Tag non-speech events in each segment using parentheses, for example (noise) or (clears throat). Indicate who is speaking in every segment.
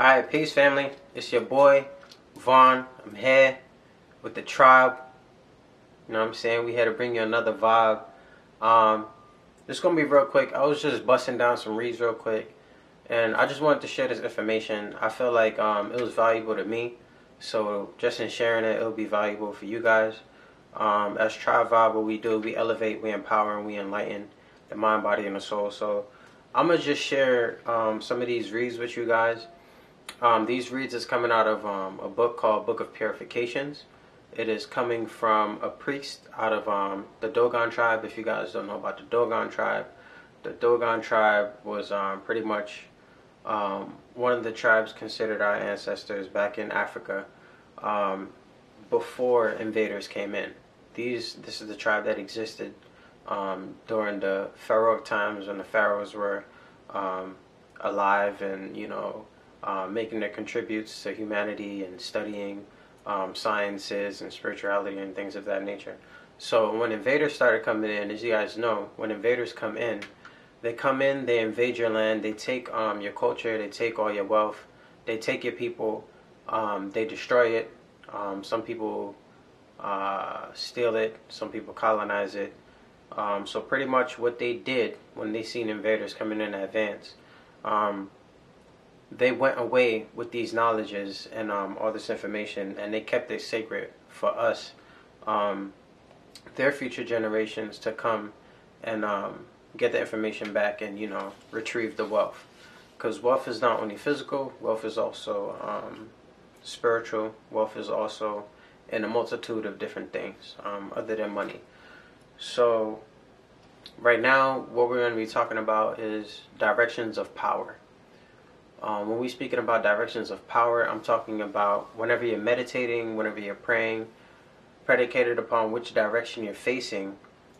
Speaker 1: Alright, peace family. It's your boy, Vaughn. I'm here with the tribe. You know what I'm saying? We had to bring you another vibe. Um, this is gonna be real quick. I was just busting down some reads real quick. And I just wanted to share this information. I feel like um, it was valuable to me. So just in sharing it, it'll be valuable for you guys. Um, as Tribe Vibe, what we do, we elevate, we empower, and we enlighten the mind, body, and the soul. So I'm gonna just share um, some of these reads with you guys. Um, these reads is coming out of um, a book called Book of Purifications. It is coming from a priest out of um, the Dogon tribe. If you guys don't know about the Dogon tribe, the Dogon tribe was um, pretty much um, one of the tribes considered our ancestors back in Africa um, before invaders came in. These this is the tribe that existed during the pharaoh times when the pharaohs were alive and you know uh, making their contributes to humanity and studying um, sciences and spirituality and things of that nature. So when invaders started coming in, as you guys know, when invaders come in, they come in, they invade your land, they take um, your culture, they take all your wealth, they take your people, um, they destroy it. Um, some people uh, steal it, some people colonize it. Um, so pretty much what they did when they seen invaders coming in advance, um, they went away with these knowledges and um, all this information, and they kept it sacred for us, their future generations to come and get the information back and you know retrieve the wealth. Because wealth is not only physical wealth is also um, spiritual wealth is also in a multitude of different things um, other than money. So right now what we're going to be talking about is directions of power um, when we're speaking about directions of power i'm talking about whenever you're meditating whenever you're praying predicated upon which direction you're facing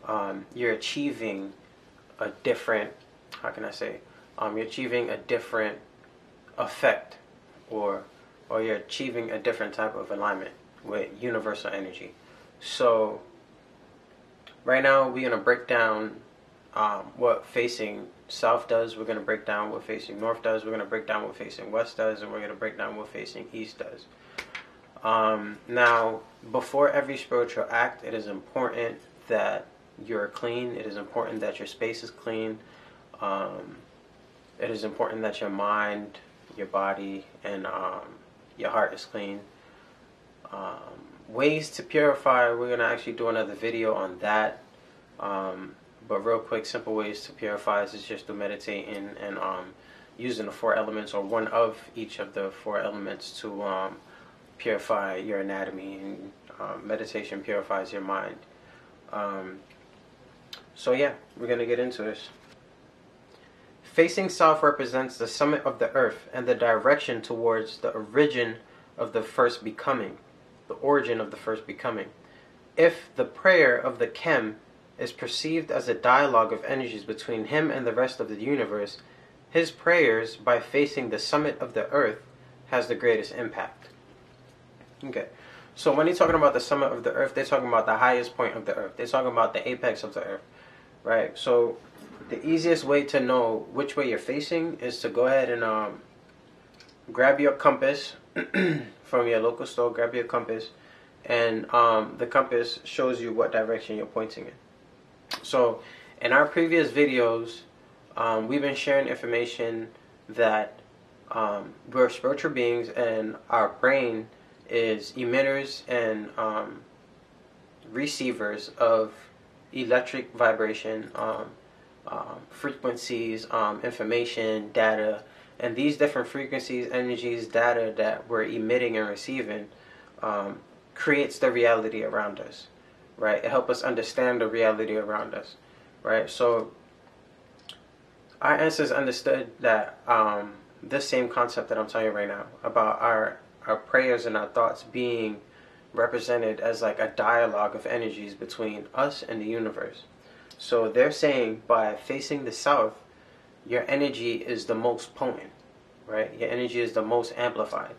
Speaker 1: um, you're achieving a different, how can I say, um, you're achieving a different effect or or you're achieving a different type of alignment with universal energy. So right now we're gonna break down um, what facing south does. We're gonna break down what facing north does. We're gonna break down what facing west does, and we're gonna break down what facing east does. Um, now, before every spiritual act, it is important that you're clean. It is important that your space is clean. Um, it is important that your mind, your body, and um, your heart is clean. Um, ways to purify, we're going to actually do another video on that. Um, but real quick, simple ways to purify is just to meditate and, and um, using the four elements or one of each of the four elements to um, purify your anatomy. And meditation purifies your mind. Um, so yeah, we're to get into this. Facing south represents the summit of the earth and the direction towards the origin of the first becoming, the origin of the first becoming. If the prayer of the Chem is perceived as a dialogue of energies between him and the rest of the universe, his prayers by facing the summit of the earth has the greatest impact. Okay. So when he's talking about the summit of the earth, they're talking about the highest point of the earth. They're talking about the apex of the earth right? So the easiest way to know which way you're facing is to go ahead and um, grab your compass (clears throat) from your local store. Grab your compass, and um, the compass shows you what direction you're pointing in. So, in our previous videos, um, we've been sharing information that um, we're spiritual beings, and our brain is emitters and um, receivers of electric vibration, um, um, frequencies, um, information, data, and these different frequencies, energies, data that we're emitting and receiving creates the reality around us, right? It helps us understand the reality around us, right? So our ancestors understood that um, this same concept that I'm telling you right now about our our prayers and our thoughts being represented as like a dialogue of energies between us and the universe. So they're saying by facing the south, your energy is the most potent, right? Your energy is the most amplified.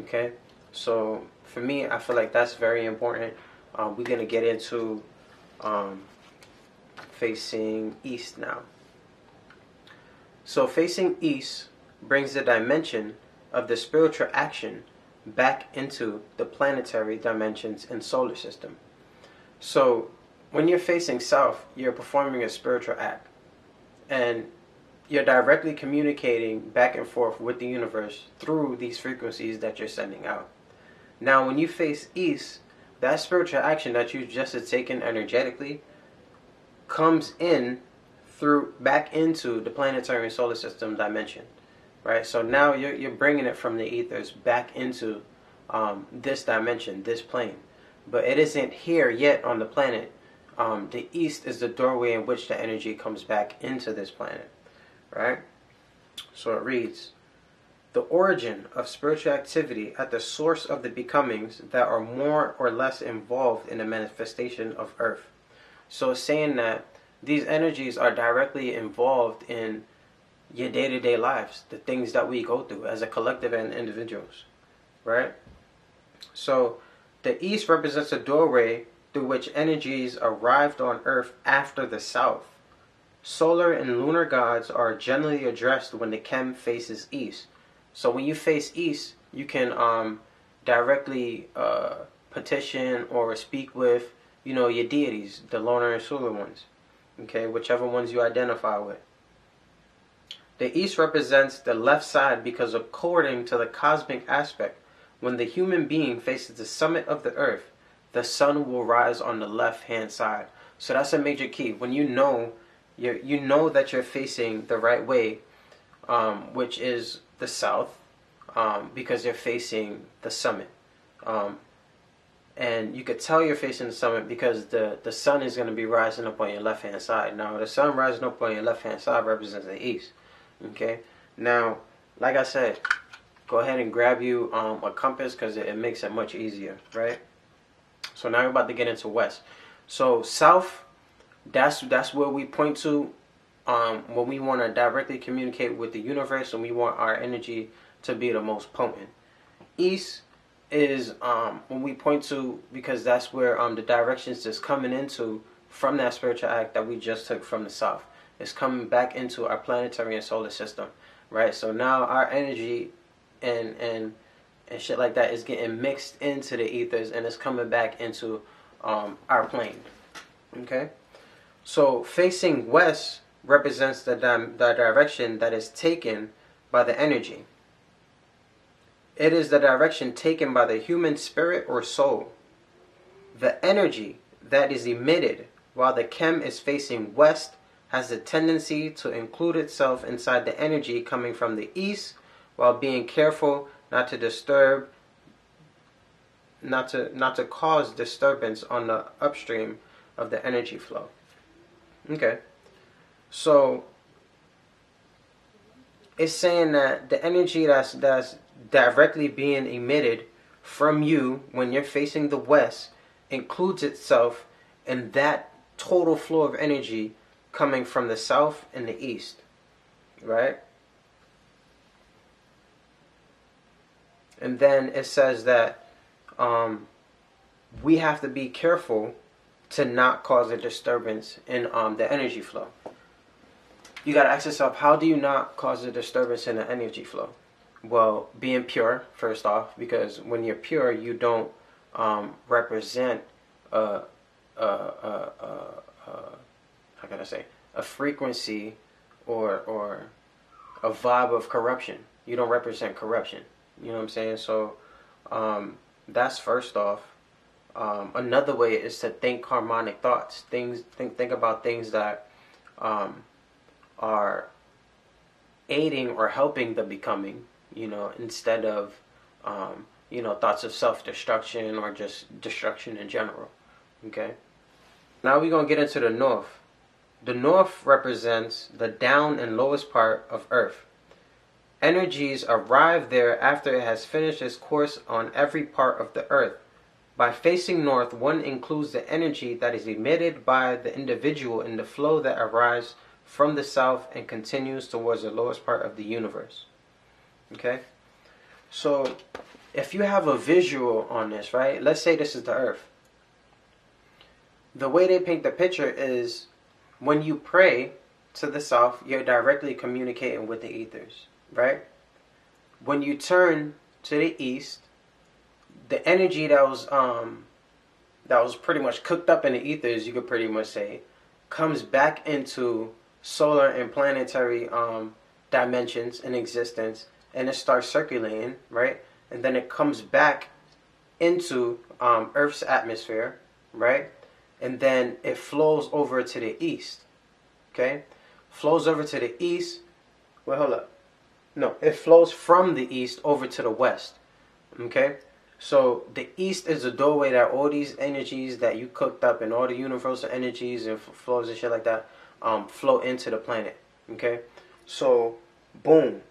Speaker 1: Okay? So for me, I feel like that's very important. Um, we're going to get into um, facing east now. So facing east brings the dimension of the spiritual action back into the planetary dimensions and solar system. So, when you're facing south, you're performing a spiritual act. And you're directly communicating back and forth with the universe through these frequencies that you're sending out. Now, when you face east, that spiritual action that you just taken energetically comes in through back into the planetary and solar system dimension, right? So now you're you're bringing it from the ethers back into um, this dimension, this plane, but it isn't here yet on the planet. Um, the east is the doorway in which the energy comes back into this planet, right? So it reads. The origin of spiritual activity at the source of the becomings that are more or less involved in the manifestation of earth. So saying that these energies are directly involved in your day to day lives, the things that we go through as a collective and individuals, right? So, the east represents a doorway through which energies arrived on earth after the south. Solar and lunar gods are generally addressed when the chem faces east. So, when you face east, you can um, directly uh, petition or speak with, you know, your deities, the Loner and solar ones okay, whichever ones you identify with. The east represents the left side because, according to the cosmic aspect, when the human being faces the summit of the earth, the sun will rise on the left hand side. So that's a major key. When you know you you know that you're facing the right way, um, which is the south, um, because you're facing the summit. Um, and you could tell you're facing the summit because the, the sun is going to be rising up on your left hand side. Now, the sun rising up on your left hand side represents the east. Okay? Now, like I said, go ahead and grab you um, a compass because it, it, makes it much easier, right? So now we're about to get into west. So south, that's that's where we point to um, when we want to directly communicate with the universe and we want our energy to be the most potent. East is um, when we point to because that's where um, the directions is coming into from that spiritual act that we just took from the south. It's coming back into our planetary and solar system, right? So now our energy and and and shit like that is getting mixed into the ethers and it's coming back into um, our plane. Okay, so facing west represents the the direction that is taken by the energy. It is the direction taken by the human spirit or soul. The energy that is emitted while the chem is facing west has the tendency to include itself inside the energy coming from the east while being careful not to disturb not to not to cause disturbance on the upstream of the energy flow. Okay. So it's saying that the energy that's that's directly being emitted from you when you're facing the west includes itself in that total flow of energy coming from the south and the east. Right? And then it says that um, we have to be careful to not cause a disturbance in um, the energy flow. You got to ask yourself, how do you not cause a disturbance in the energy flow? Well, being pure, first off, because when you're pure, you don't um, represent a, a, a, a, how can I say, a frequency or, or a vibe of corruption. You don't represent corruption. You know what I'm saying? So um, that's first off. Um, another way is to think harmonic thoughts. Things think think about things that um, are aiding or helping the becoming you know, instead of, um, you know, thoughts of self destruction or just destruction in general. Okay? Now we're going to get into the north. The north represents the down and lowest part of Earth. Energies arrive there after it has finished its course on every part of the Earth. By facing north, one includes the energy that is emitted by the individual in the flow that arrives from the south and continues towards the lowest part of the universe. Okay? So, if you have a visual on this, right? Let's say this is the earth. The way they paint the picture is when you pray to the south, you're directly communicating with the ethers, right? when you turn to the east, the energy that was um that was pretty much cooked up in the ethers, you could pretty much say, comes back into solar and planetary um dimensions in existence and it starts circulating, right? And then it comes back into um, Earth's atmosphere, right? And then it flows over to the east, okay? Flows over to the east. Wait, hold up. No, it flows from the east over to the west, okay? So the east is the doorway that all these energies that you cooked up and all the universal energies and flows and shit like that um, flow into the planet, okay? So, boom.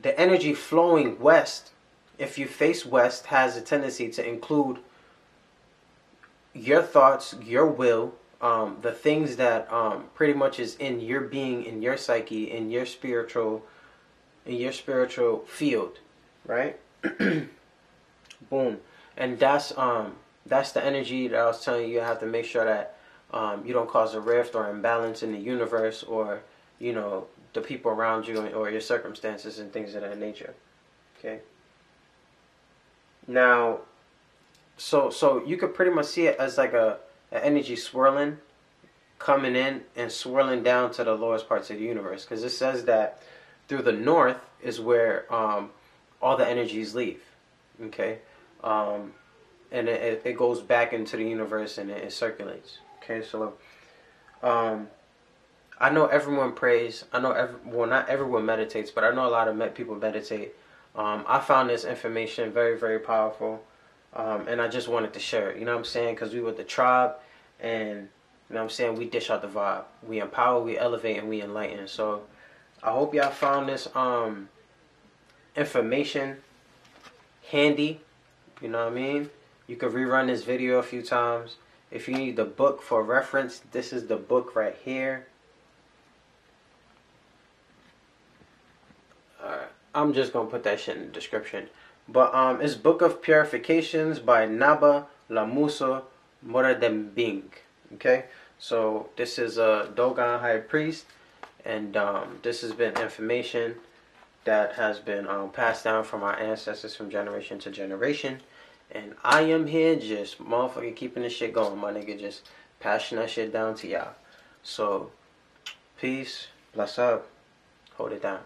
Speaker 1: The energy flowing west, if you face west, has a tendency to include your thoughts, your will, um, the things that um, pretty much is in your being, in your psyche, in your spiritual, in your spiritual field, right? (clears throat) Boom, and that's um that's the energy that I was telling you. You have to make sure that um, you don't cause a rift or imbalance in the universe, or you know the people around you or your circumstances and things of that nature. Okay. Now, so so you could pretty much see it as like a, a energy swirling, coming in and swirling down to the lowest parts of the universe, because it says that through the north is where um, all the energies leave. Okay, um, and it, it goes back into the universe and it, it circulates. Okay, so um, I know everyone prays. I know every, well, not everyone meditates, but I know a lot of people meditate. Um, I found this information very, very powerful, um, and I just wanted to share it. You know what I'm saying? Because we were the tribe, and you know what I'm saying. We dish out the vibe. We empower, we elevate, and we enlighten. So I hope y'all found this um, information handy. You know what I mean? You could rerun this video a few times. If you need the book for reference, this is the book right here. I'm just gonna put that shit in the description. But um, it's Book of Purifications by Naba Lamoussa Morodenibig. Okay, so this is a Dogon High Priest, and um, this has been information that has been um, passed down from our ancestors from generation to generation. And I am here just motherfucking keeping this shit going, my nigga, just passing that shit down to y'all. So, peace, bless up, hold it down.